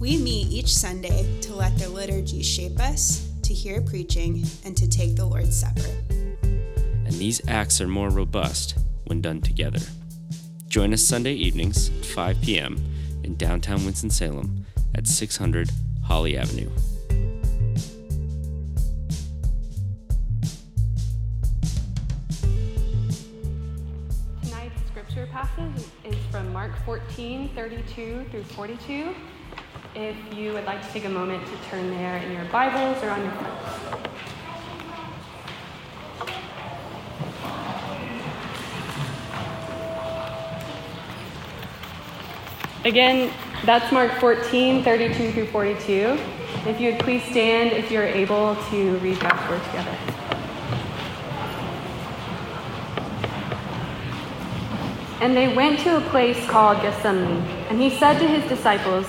We meet each Sunday to let the liturgy shape us, to hear preaching, and to take the Lord's Supper. And these acts are more robust when done together. Join us Sunday evenings at 5 p.m. in downtown Winston-Salem at 600 Holly Avenue. Tonight's scripture passage is from Mark 14, 32 through 42. If you would like to take a moment to turn there in your Bibles or on your phones. Again, that's Mark 14, 32 through 42. If you would please stand if you're able to read God's word together. And they went to a place called Gethsemane, and he said to his disciples,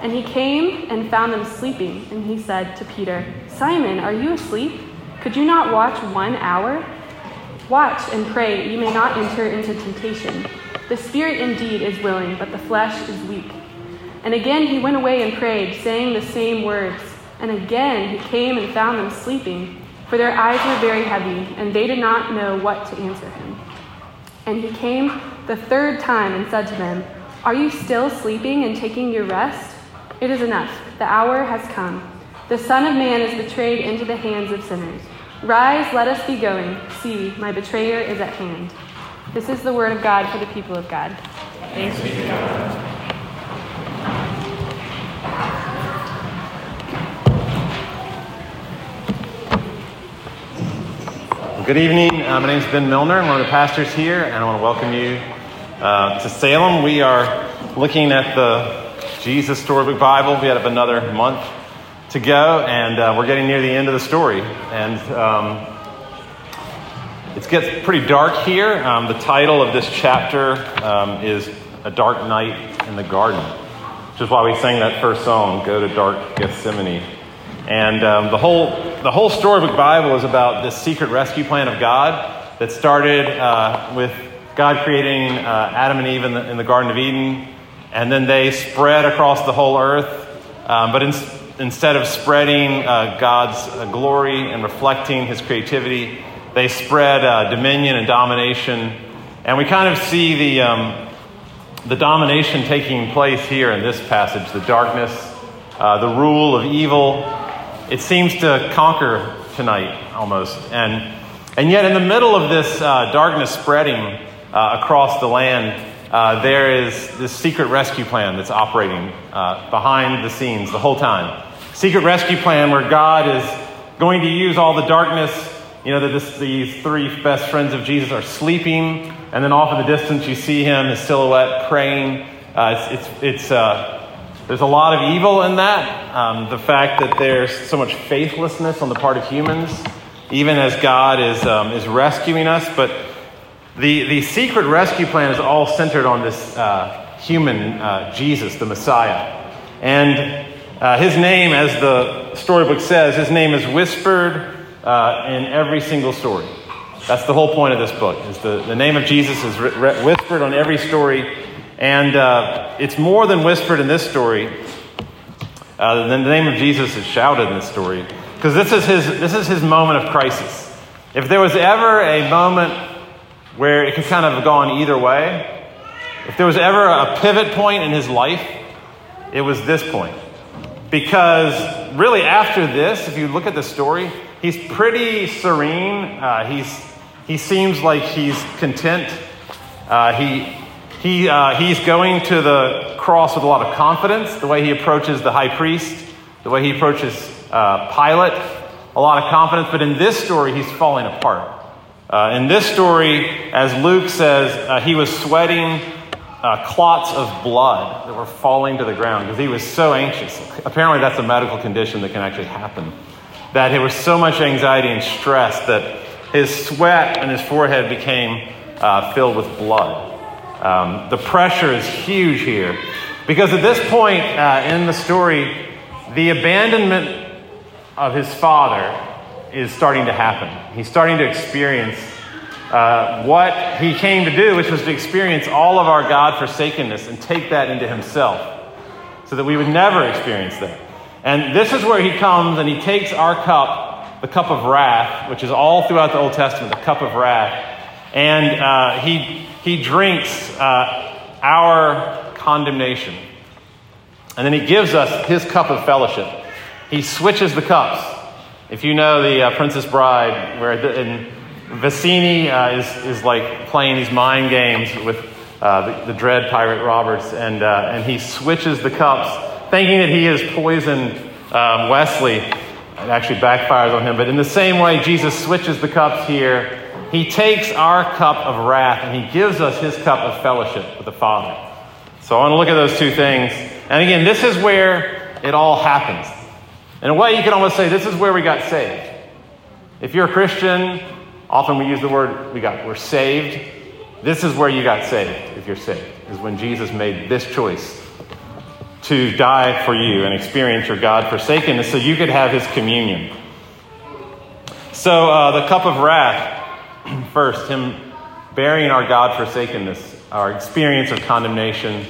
And he came and found them sleeping, and he said to Peter, Simon, are you asleep? Could you not watch one hour? Watch and pray, you may not enter into temptation. The spirit indeed is willing, but the flesh is weak. And again he went away and prayed, saying the same words. And again he came and found them sleeping, for their eyes were very heavy, and they did not know what to answer him. And he came the third time and said to them, Are you still sleeping and taking your rest? It is enough. The hour has come. The Son of Man is betrayed into the hands of sinners. Rise, let us be going. See, my betrayer is at hand. This is the word of God for the people of God. Thanks be to God. Good evening. Uh, my name is Ben Milner. I'm one of the pastors here, and I want to welcome you uh, to Salem. We are looking at the Jesus Storybook Bible. We have another month to go, and uh, we're getting near the end of the story. And um, it gets pretty dark here. Um, the title of this chapter um, is A Dark Night in the Garden, which is why we sang that first song, Go to Dark Gethsemane. And um, the whole the whole storybook Bible is about this secret rescue plan of God that started uh, with God creating uh, Adam and Eve in the, in the, Garden of Eden, and then they spread across the whole earth. Um, but in, instead of spreading uh, God's uh, glory and reflecting His creativity, they spread uh, dominion and domination. And we kind of see the um, the domination taking place here in this passage, the darkness, uh, the rule of evil it seems to conquer tonight almost. And, and yet, in the middle of this uh, darkness spreading uh, across the land, uh, there is this secret rescue plan that's operating uh, behind the scenes the whole time. Secret rescue plan where God is going to use all the darkness. You know, that this, these three best friends of Jesus are sleeping, and then off in the distance you see him, his silhouette, praying. Uh, it's it's, it's uh, there's a lot of evil in that. Um, the fact that there's so much faithlessness on the part of humans, even as God is, um, is rescuing us. But the, the secret rescue plan is all centered on this uh, human uh, Jesus, the Messiah. And uh, his name, as the storybook says, his name is whispered uh, in every single story. That's the whole point of this book. Is the, the name of Jesus is whispered on every story and uh, it's more than whispered in this story. Uh, the name of Jesus is shouted in this story because this is his this is his moment of crisis. If there was ever a moment where it could kind of have gone either way, if there was ever a pivot point in his life, it was this point. because really after this, if you look at the story, he's pretty serene. Uh, he's, he seems like he's content. Uh, he, he, uh, he's going to the cross with a lot of confidence, the way he approaches the high priest, the way he approaches uh, Pilate, a lot of confidence. But in this story, he's falling apart. Uh, in this story, as Luke says, uh, he was sweating uh, clots of blood that were falling to the ground because he was so anxious. Apparently, that's a medical condition that can actually happen. That there was so much anxiety and stress that his sweat and his forehead became uh, filled with blood. Um, the pressure is huge here because at this point uh, in the story, the abandonment of his father is starting to happen. He's starting to experience uh, what he came to do, which was to experience all of our God forsakenness and take that into himself so that we would never experience that. And this is where he comes and he takes our cup, the cup of wrath, which is all throughout the Old Testament, the cup of wrath, and uh, he, he drinks uh, our condemnation. And then he gives us his cup of fellowship. He switches the cups. If you know the uh, Princess Bride, where the, in Vizzini uh, is, is like playing these mind games with uh, the, the, dread pirate Roberts, and, uh, and he switches the cups, thinking that he has poisoned um, Westley. It actually backfires on him. But in the same way, Jesus switches the cups here. He takes our cup of wrath and he gives us his cup of fellowship with the Father. So I want to look at those two things. And again, this is where it all happens. In a way, you can almost say this is where we got saved. If you're a Christian, often we use the word we got, we're saved. This is where you got saved, if you're saved, is when Jesus made this choice to die for you and experience your God forsakenness so you could have his communion. So, uh, the cup of wrath, first, him bearing our God forsakenness, our experience of condemnation,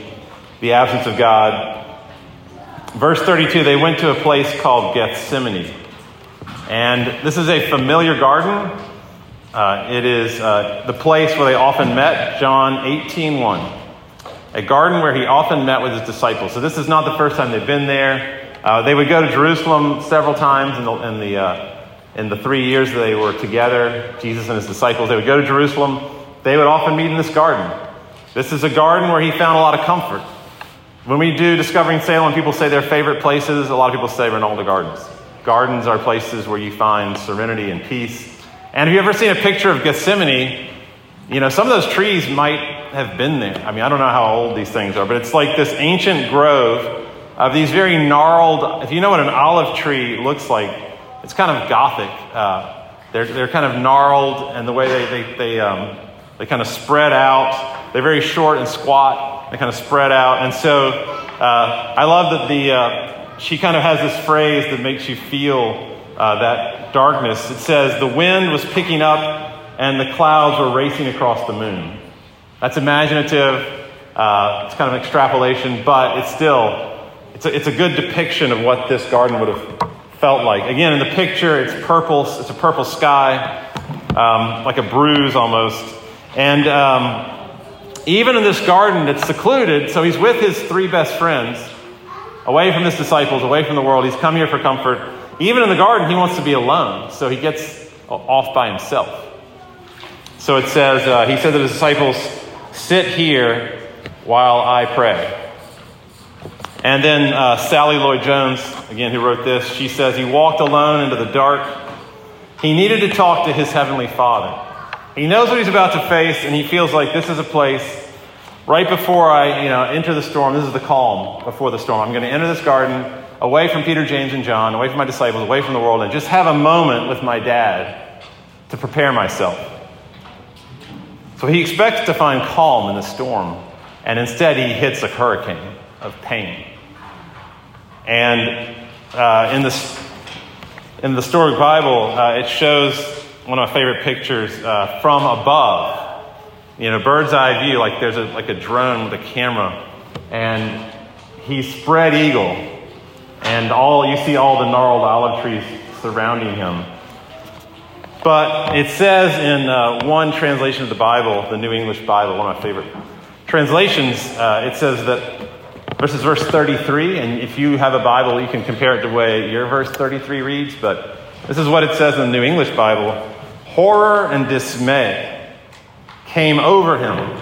the absence of God, Verse 32 they went to a place called Gethsemane. And this is a familiar garden. Uh, it is uh, the place where they often met, John 18 1. A garden where he often met with his disciples. So this is not the first time they've been there. Uh, they would go to Jerusalem several times in the, in, the, uh, in the three years they were together, Jesus and his disciples. They would go to Jerusalem. They would often meet in this garden. This is a garden where he found a lot of comfort. When we do Discovering Salem, people say their favorite places. A lot of people say Reynolda Gardens. Gardens are places where you find serenity and peace. And have you ever seen a picture of Gethsemane? You know, some of those trees might have been there. I mean, I don't know how old these things are, but it's like this ancient grove of these very gnarled. If you know what an olive tree looks like, it's kind of gothic. Uh, they're, they're kind of gnarled, and the way they, they, they, um, they kind of spread out. They're very short and squat. They kind of spread out. And so uh, I love that the, uh, she kind of has this phrase that makes you feel uh, that darkness. It says, The wind was picking up and the clouds were racing across the moon. That's imaginative. Uh, it's kind of an extrapolation, but it's still, it's a, it's a good depiction of what this garden would have felt like. Again, in the picture, it's purple, it's a purple sky, um, like a bruise almost. And um, even in this garden that's secluded, so he's with his three best friends, away from his disciples, away from the world. He's come here for comfort. Even in the garden, he wants to be alone, so he gets off by himself. So it says, uh, he said to the disciples, Sit here while I pray. And then uh, Sally Lloyd Jones, again, who wrote this, she says, He walked alone into the dark. He needed to talk to his heavenly Father. He knows what he's about to face, and he feels like this is a place right before I you know, enter the storm. This is the calm before the storm. I'm going to enter this garden away from Peter, James, and John, away from my disciples, away from the world, and just have a moment with my dad to prepare myself. So he expects to find calm in the storm, and instead he hits a hurricane of pain. And uh, in, the, in the story Bible, uh, it shows one of my favorite pictures uh, from above. You know, bird's eye view, like there's a, like a drone with a camera, and he's spread eagle, and all you see all the gnarled olive trees surrounding him. But it says in uh, one translation of the Bible, the New English Bible, one of my favorite translations, uh, it says that is verse 33, and if you have a Bible, you can compare it to the way your verse 33 reads, but this is what it says in the New English Bible Horror and dismay came over him.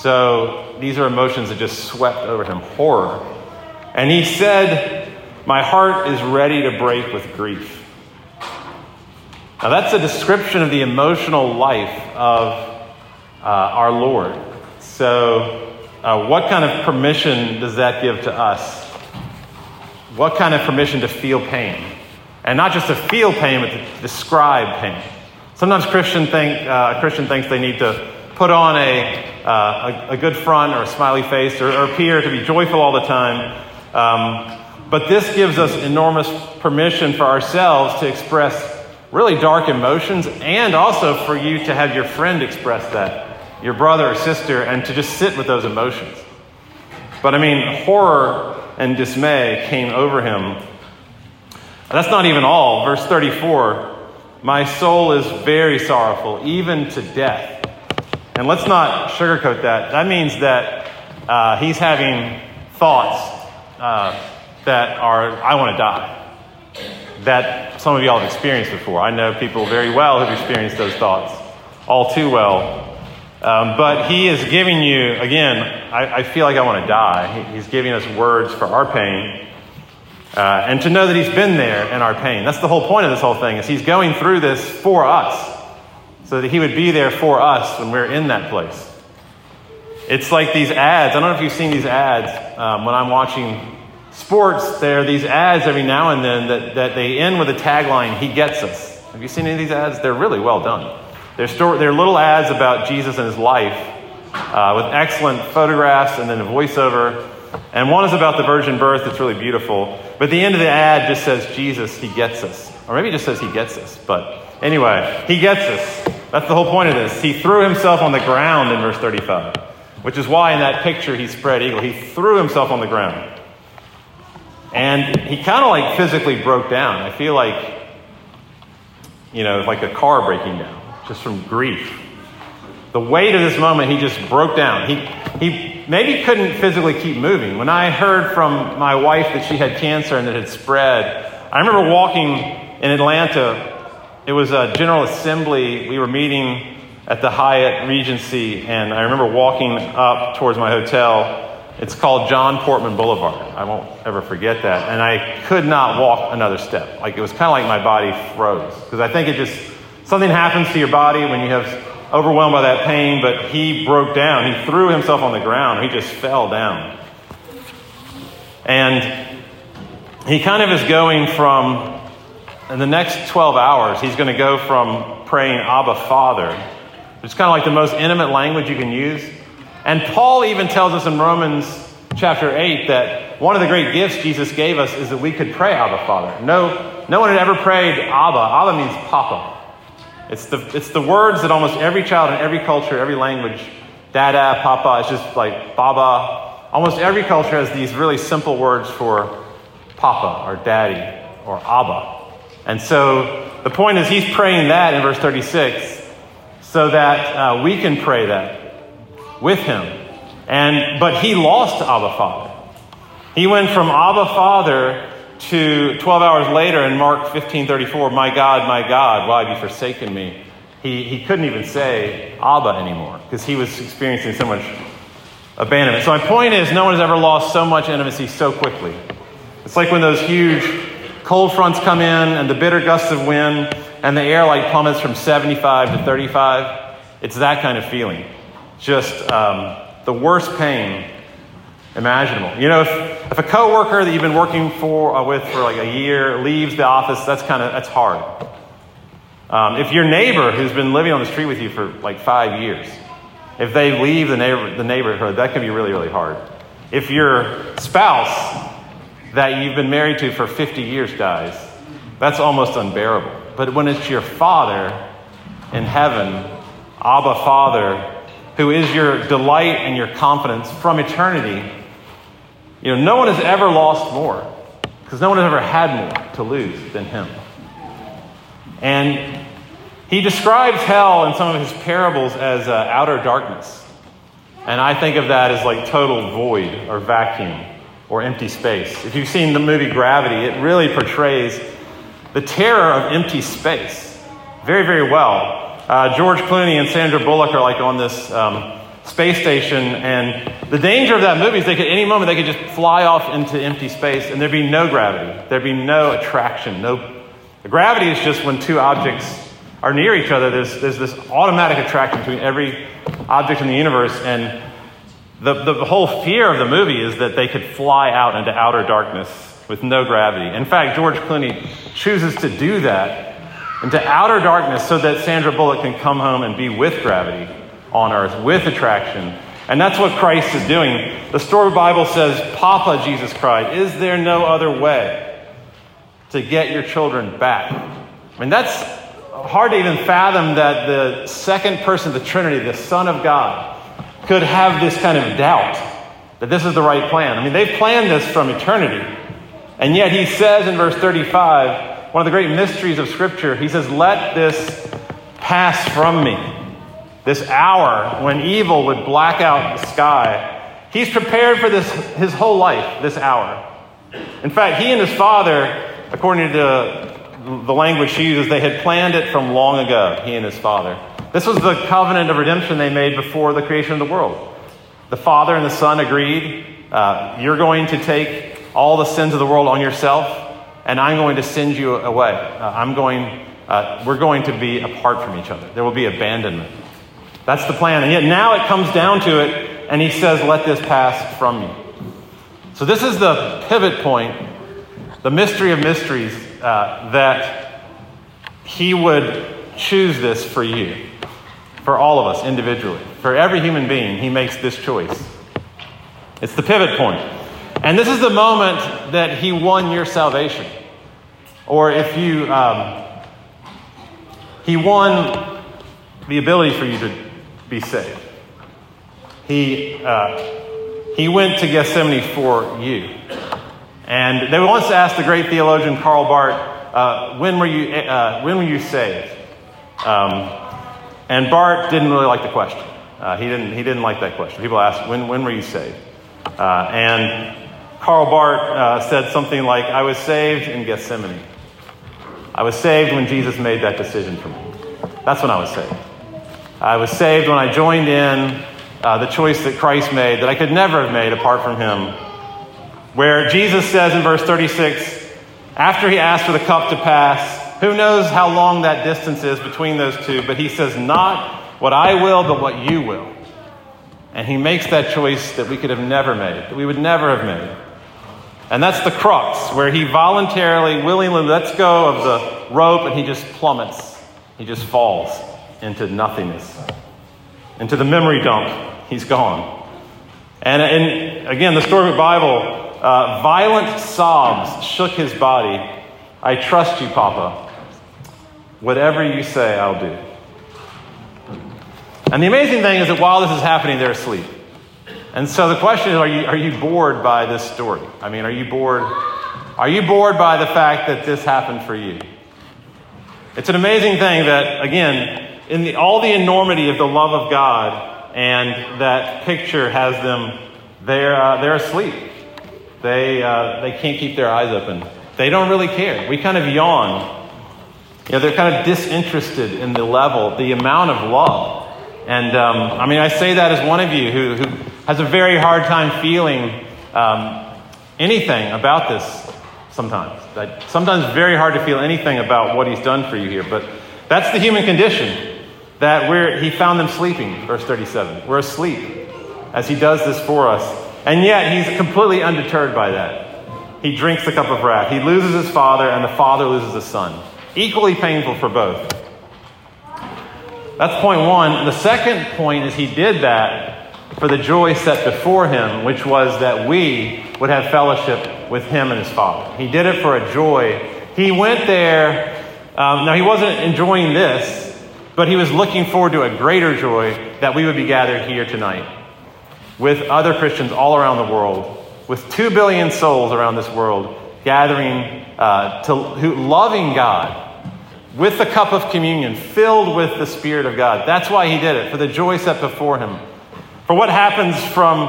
So these are emotions that just swept over him horror. And he said, My heart is ready to break with grief. Now, that's a description of the emotional life of uh, our Lord. So, uh, what kind of permission does that give to us? What kind of permission to feel pain? And not just to feel pain, but to describe pain. Sometimes Christian think, uh, a Christian thinks they need to put on a, uh, a, a, good front or a smiley face or, or, appear to be joyful all the time. Um, but this gives us enormous permission for ourselves to express really dark emotions and also for you to have your friend express that your brother or sister, and to just sit with those emotions. But I mean, horror and dismay came over him. That's not even all. Verse 34 My soul is very sorrowful, even to death. And let's not sugarcoat that. That means that uh, he's having thoughts uh, that are, I want to die. That some of y'all have experienced before. I know people very well who've experienced those thoughts all too well. Um, but he is giving you, again, I, I feel like I want to die. He, he's giving us words for our pain. Uh, and to know that he's been there in our pain. That's the whole point of this whole thing, is he's going through this for us. So that he would be there for us when we're in that place. It's like these ads. I don't know if you've seen these ads um, when I'm watching sports. There are these ads every now and then that, that they end with a tagline, He gets us. Have you seen any of these ads? They're really well done. They're, story, they're little ads about Jesus and his life uh, with excellent photographs and then a voiceover. And one is about the virgin birth it's really beautiful. But the end of the ad just says, Jesus, he gets us. Or maybe it just says he gets us. But anyway, he gets us. That's the whole point of this. He threw himself on the ground in verse 35, which is why in that picture he spread eagle. He threw himself on the ground. And he kind of like physically broke down. I feel like, you know, like a car breaking down just from grief. The weight of this moment, he just broke down. He, he maybe couldn't physically keep moving. When I heard from my wife that she had cancer and that it had spread, I remember walking in Atlanta. It was a General Assembly. We were meeting at the Hyatt Regency, and I remember walking up towards my hotel. It's called John Portman Boulevard. I won't ever forget that. And I could not walk another step. Like it was kind of like my body froze because I think it just Something happens to your body when you have overwhelmed by that pain, but he broke down. He threw himself on the ground. He just fell down. And he kind of is going from, in the next 12 hours, he's going to go from praying Abba Father. It's kind of like the most intimate language you can use. And Paul even tells us in Romans chapter 8 that one of the great gifts Jesus gave us is that we could pray Abba Father. No, no one had ever prayed Abba. Abba means Papa. It's the, it's the words that almost every child in every culture, every language, dada, papa, it's just like baba. Almost every culture has these really simple words for papa or daddy or abba. And so the point is, he's praying that in verse 36 so that uh, we can pray that with him. And, but he lost Abba Father. He went from Abba Father to 12 hours later in Mark 15:34, "My God, my God, why have you forsaken me?" He, he couldn't even say Abba anymore because he was experiencing so much abandonment. So my point is, no one has ever lost so much intimacy so quickly. It's like when those huge cold fronts come in and the bitter gusts of wind and the air like plummets from 75 to 35. It's that kind of feeling. Just um, the worst pain imaginable. You know, if, if a coworker that you've been working for uh, with for like a year leaves the office, that's kind of that's hard. Um, if your neighbor who's been living on the street with you for like five years, if they leave the, neighbor, the neighborhood, that can be really, really hard. If your spouse that you've been married to for 50 years dies, that's almost unbearable. But when it's your father in heaven, Abba Father, who is your delight and your confidence from eternity, you know, no one has ever lost more because no one has ever had more to lose than him. And he describes hell in some of his parables as uh, outer darkness. And I think of that as like total void or vacuum or empty space. If you've seen the movie Gravity, it really portrays the terror of empty space very, very well. Uh, George Clooney and Sandra Bullock are like on this um, space station, and the danger of that movie is they could, any moment, they could just fly off into empty space and there'd be no gravity. There'd be no attraction. No, the gravity is just when two objects are near each other, there's, there's this automatic attraction between every object in the universe. And the, the whole fear of the movie is that they could fly out into outer darkness with no gravity. In fact, George Clooney chooses to do that into outer darkness so that Sandra Bullock can come home and be with gravity on earth, with attraction. And that's what Christ is doing. The story Bible says, Papa, Jesus cried, is there no other way to get your children back? I mean, that's hard to even fathom that the second person of the Trinity, the Son of God, could have this kind of doubt that this is the right plan. I mean, they've planned this from eternity. And yet he says in verse 35, one of the great mysteries of Scripture, he says, Let this pass from me. This hour when evil would black out the sky. He's prepared for this his whole life, this hour. In fact, he and his father, according to the language she uses, they had planned it from long ago, he and his father. This was the covenant of redemption they made before the creation of the world. The Father and the Son agreed uh, you're going to take all the sins of the world on yourself, and I'm going to send you away. Uh, I'm going, uh, we're going to be apart from each other. There will be abandonment. That's the plan. And yet now it comes down to it, and he says, Let this pass from you. So this is the pivot point, the mystery of mysteries, uh, that he would choose this for you for all of us individually. For every human being, he makes this choice. It's the pivot point. And this is the moment that he won your salvation. Or if you, um, he won the ability for you to be saved. He, uh, he went to Gethsemane for you. And they once asked the great theologian Karl Barth, uh, when, were you, uh, when were you saved? Um, and Barth didn't really like the question. Uh, he, didn't, he didn't like that question. People asked, when, when were you saved? Uh, and Karl Barth uh, said something like, I was saved in Gethsemane. I was saved when Jesus made that decision for me. That's when I was saved. I was saved when I joined in uh, the choice that Christ made that I could never have made apart from him. Where Jesus says in verse 36, after he asked for the cup to pass, who knows how long that distance is between those two, but he says, Not what I will, but what you will. And he makes that choice that we could have never made, that we would never have made. And that's the crux, where he voluntarily, willingly lets go of the rope and he just plummets. He just falls into nothingness, into the memory dump. He's gone. And, and again, the story of the Bible, uh, violent sobs shook his body. I trust you, Papa. Whatever you say, I'll do. And the amazing thing is that while this is happening, they're asleep. And so the question is are you, are you bored by this story? I mean, are you bored? Are you bored by the fact that this happened for you? It's an amazing thing that, again, in the, all the enormity of the love of God, and that picture has them, they're, uh, they're asleep. They, uh, they can't keep their eyes open. They don't really care. We kind of yawn you know, they're kind of disinterested in the level, the amount of love. And um, I mean, I say that as one of you who, who has a very hard time feeling um, anything about this sometimes. Sometimes very hard to feel anything about what he's done for you here. But that's the human condition. That we're, he found them sleeping, verse 37. We're asleep as he does this for us. And yet he's completely undeterred by that. He drinks the cup of wrath. He loses his father, and the father loses his son. Equally painful for both. That's point one. The second point is he did that for the joy set before him, which was that we would have fellowship with him and his Father. He did it for a joy. He went there. Um, now, he wasn't enjoying this, but he was looking forward to a greater joy that we would be gathered here tonight with other Christians all around the world, with two billion souls around this world gathering uh, to who, loving God with the cup of communion, filled with the Spirit of God. That's why he did it, for the joy set before him. For what happens from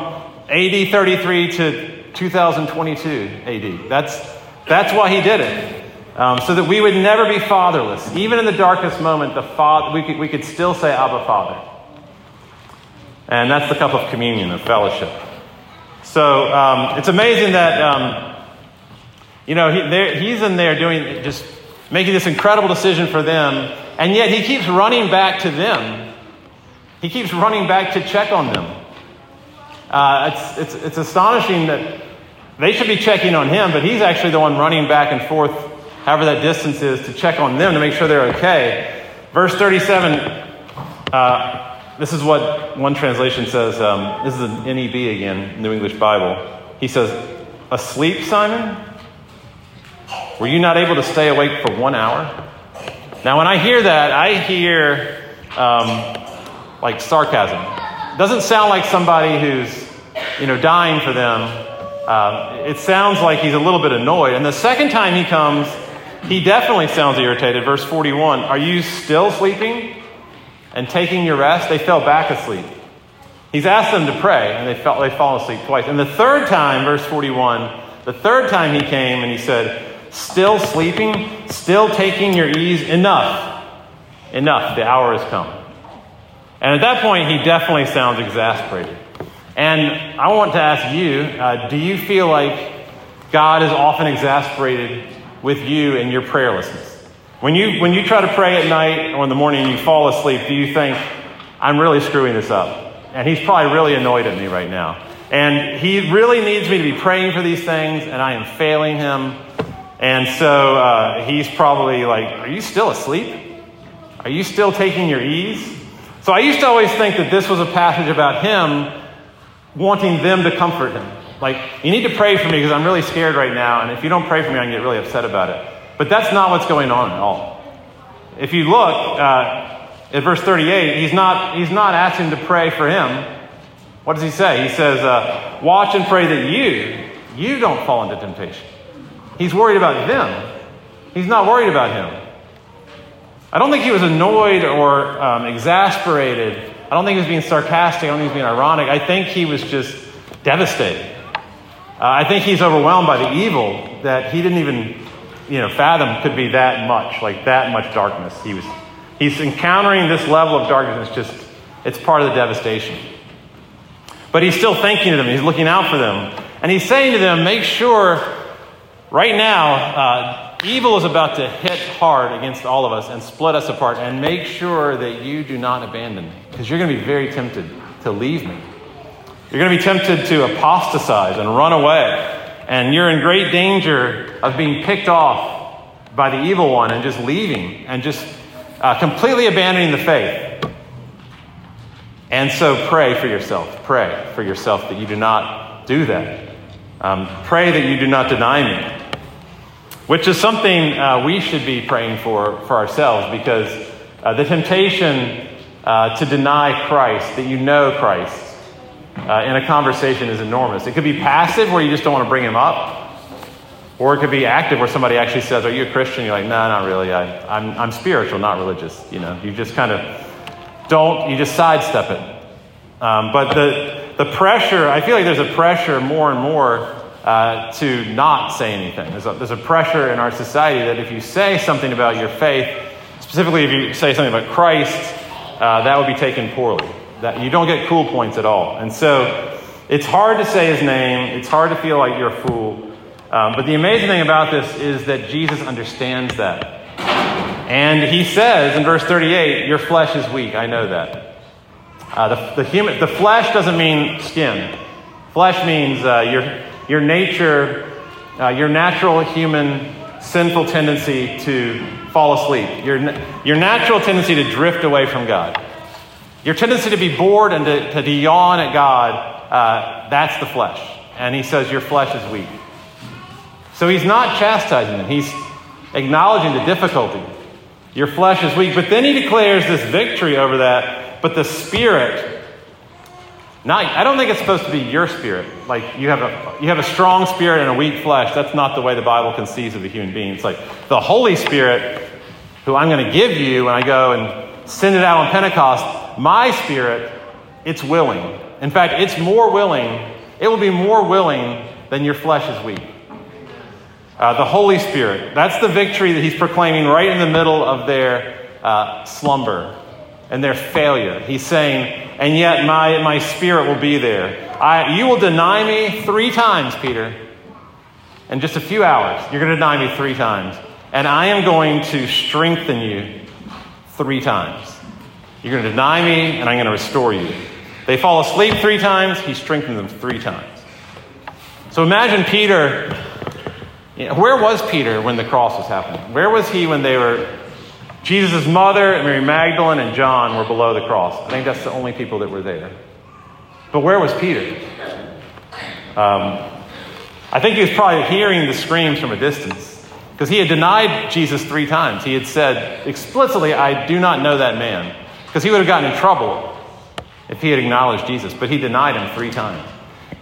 AD 33 to 2022 AD? That's, that's why he did it. Um, so that we would never be fatherless. Even in the darkest moment, the father, we, could, we could still say, Abba, Father. And that's the cup of communion, of fellowship. So um, it's amazing that, um, you know, he, he's in there doing, just making this incredible decision for them, and yet he keeps running back to them. He keeps running back to check on them. Uh, it's, it's, it's astonishing that they should be checking on him, but he's actually the one running back and forth, however that distance is, to check on them to make sure they're okay. Verse 37, uh, this is what one translation says. Um, this is an NEB again, New English Bible. He says, Asleep, Simon? Were you not able to stay awake for one hour? Now, when I hear that, I hear um, like sarcasm. It doesn't sound like somebody who's, you know, dying for them. Um, it sounds like he's a little bit annoyed. And the second time he comes, he definitely sounds irritated. Verse 41 Are you still sleeping? and taking your rest, they fell back asleep. He's asked them to pray, and they fell, they fall asleep twice. And the third time, verse 41, the third time he came and he said, Still sleeping, still taking your ease, enough, enough, the hour has come. And at that point, he definitely sounds exasperated. And I want to ask you uh, do you feel like God is often exasperated with you and your prayerlessness? When you, when you try to pray at night or in the morning and you fall asleep, do you think, I'm really screwing this up? And he's probably really annoyed at me right now. And he really needs me to be praying for these things, and I am failing him. And so uh, he's probably like, Are you still asleep? Are you still taking your ease? So I used to always think that this was a passage about him wanting them to comfort him. Like, you need to pray for me because I'm really scared right now, and if you don't pray for me, I can get really upset about it. But that's not what's going on at all. If you look uh, at verse 38, he's not, he's not asking to pray for him. What does he say? He says, uh, Watch and pray that you, you don't fall into temptation. He's worried about them. He's not worried about him. I don't think he was annoyed or um, exasperated. I don't think he was being sarcastic. I don't think he was being ironic. I think he was just devastated. Uh, I think he's overwhelmed by the evil that he didn't even you know, fathom could be that much, like that much darkness. He was, he's encountering this level of darkness. Just, it's part of the devastation. But he's still thinking of them. He's looking out for them. And he's saying to them, make sure right now, uh, evil is about to hit hard against all of us and split us apart. And make sure that you do not abandon me. Because you're going to be very tempted to leave me. You're going to be tempted to apostatize and run away and you're in great danger of being picked off by the evil one and just leaving and just uh, completely abandoning the faith. And so pray for yourself. Pray for yourself that you do not do that. Um, pray that you do not deny me, which is something uh, we should be praying for for ourselves because uh, the temptation uh, to deny Christ, that you know Christ, uh, in a conversation is enormous. It could be passive, where you just don't want to bring him up, or it could be active, where somebody actually says, "Are you a Christian?" You're like, "No, not really. I, I'm, I'm spiritual, not religious." You know, you just kind of don't. You just sidestep it. Um, but the the pressure, I feel like there's a pressure more and more uh, to not say anything. There's a, there's a pressure in our society that if you say something about your faith, specifically if you say something about Christ, uh, that would be taken poorly. That you don't get cool points at all. And so it's hard to say his name. It's hard to feel like you're a fool. Um, but the amazing thing about this is that Jesus understands that. And he says in verse 38, Your flesh is weak. I know that. Uh, the, the, human, the flesh doesn't mean skin, flesh means uh, your, your nature, uh, your natural human sinful tendency to fall asleep, your, your natural tendency to drift away from God. Your tendency to be bored and to, to yawn at God, uh, that's the flesh. And he says, Your flesh is weak. So he's not chastising them, he's acknowledging the difficulty. Your flesh is weak. But then he declares this victory over that. But the spirit, not, I don't think it's supposed to be your spirit. Like you have, a, you have a strong spirit and a weak flesh. That's not the way the Bible conceives of a human being. It's like the Holy Spirit, who I'm going to give you when I go and send it out on Pentecost, my spirit, it's willing In fact, it's more willing, it will be more willing than your flesh is weak. Uh, the Holy Spirit, that's the victory that he's proclaiming right in the middle of their uh, slumber and their failure. He's saying, and yet my, my spirit will be there. I, you will deny me three times, Peter. In just a few hours, you're going to deny me three times. And I am going to strengthen you three times. You're going to deny me, and I'm going to restore you. They fall asleep three times, he strengthens them three times. So imagine Peter. You know, where was Peter when the cross was happening? Where was he when they were Jesus' mother, Mary Magdalene, and John were below the cross. I think that's the only people that were there. But where was Peter? Um, I think he was probably hearing the screams from a distance because he had denied Jesus three times. He had said explicitly, I do not know that man, because he would have gotten in trouble if he had acknowledged Jesus, but he denied him three times.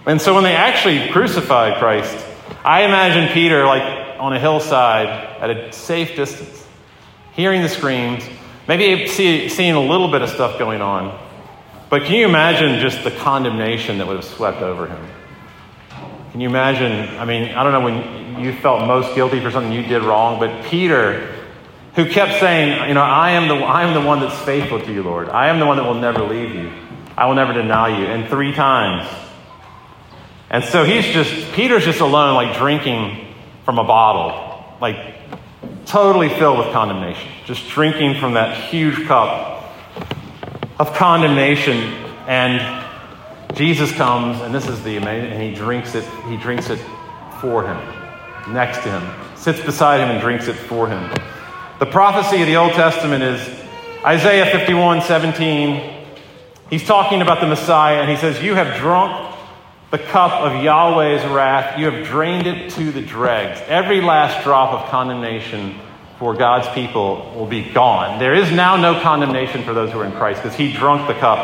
And so when they actually crucified Christ, I imagine Peter like on a hillside at a safe distance hearing the screams, maybe see, seeing a little bit of stuff going on. But can you imagine just the condemnation that would have swept over him? Can you imagine? I mean, I don't know when you felt most guilty for something you did wrong, but Peter, who kept saying, You know, I am the, I am the one that's faithful to you, Lord. I am the one that will never leave you. I will never deny you. And three times. And so he's just, Peter's just alone, like drinking from a bottle. Like totally filled with condemnation, just drinking from that huge cup of condemnation. And Jesus comes, and this is the amazing, and he drinks it, he drinks it for him, next to him, sits beside him and drinks it for him. The prophecy of the Old Testament is Isaiah 51 17. He's talking about the Messiah, and he says, You have drunk the cup of Yahweh's wrath, you have drained it to the dregs. Every last drop of condemnation for God's people will be gone. There is now no condemnation for those who are in Christ because he drunk the cup.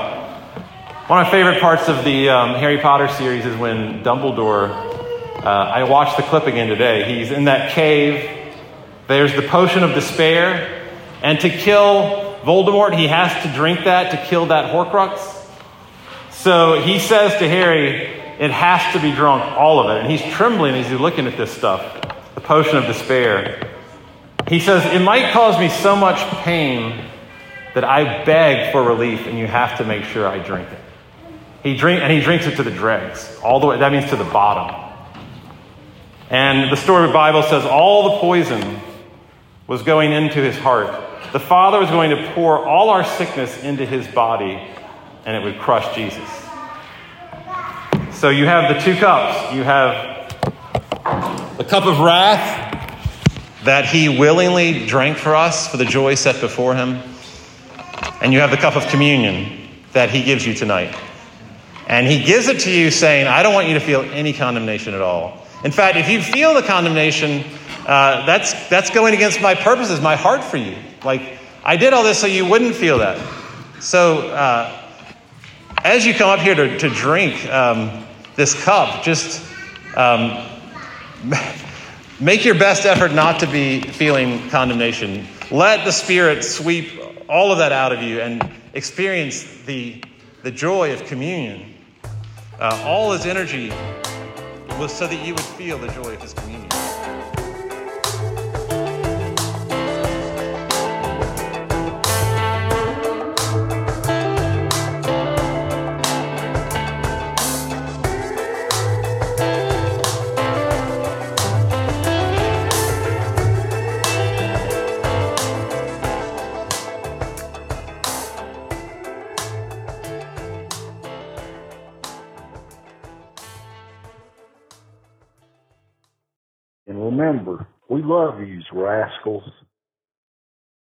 One of my favorite parts of the um, Harry Potter series is when Dumbledore, uh, I watched the clip again today. He's in that cave. There's the potion of despair. And to kill Voldemort, he has to drink that to kill that Horcrux. So he says to Harry, it has to be drunk, all of it. And he's trembling as he's looking at this stuff, the potion of despair. He says, It might cause me so much pain that I beg for relief, and you have to make sure I drink it. He drink, and he drinks it to the dregs, all the way, that means to the bottom. And the story of the Bible says all the poison was going into his heart. The Father was going to pour all our sickness into his body, and it would crush Jesus. So you have the two cups. You have the cup of wrath that he willingly drank for us for the joy set before him. And you have the cup of communion that he gives you tonight. And he gives it to you saying, I don't want you to feel any condemnation at all. In fact, if you feel the condemnation, uh, that's, that's going against my purposes, my heart for you. Like, I did all this so you wouldn't feel that. So, uh, as you come up here to, to drink, um, this cup, just um, make your best effort not to be feeling condemnation. Let the Spirit sweep all of that out of you and experience the, the joy of communion. Uh, all his energy was so that you would feel the joy of his communion. Remember, we love you, rascals.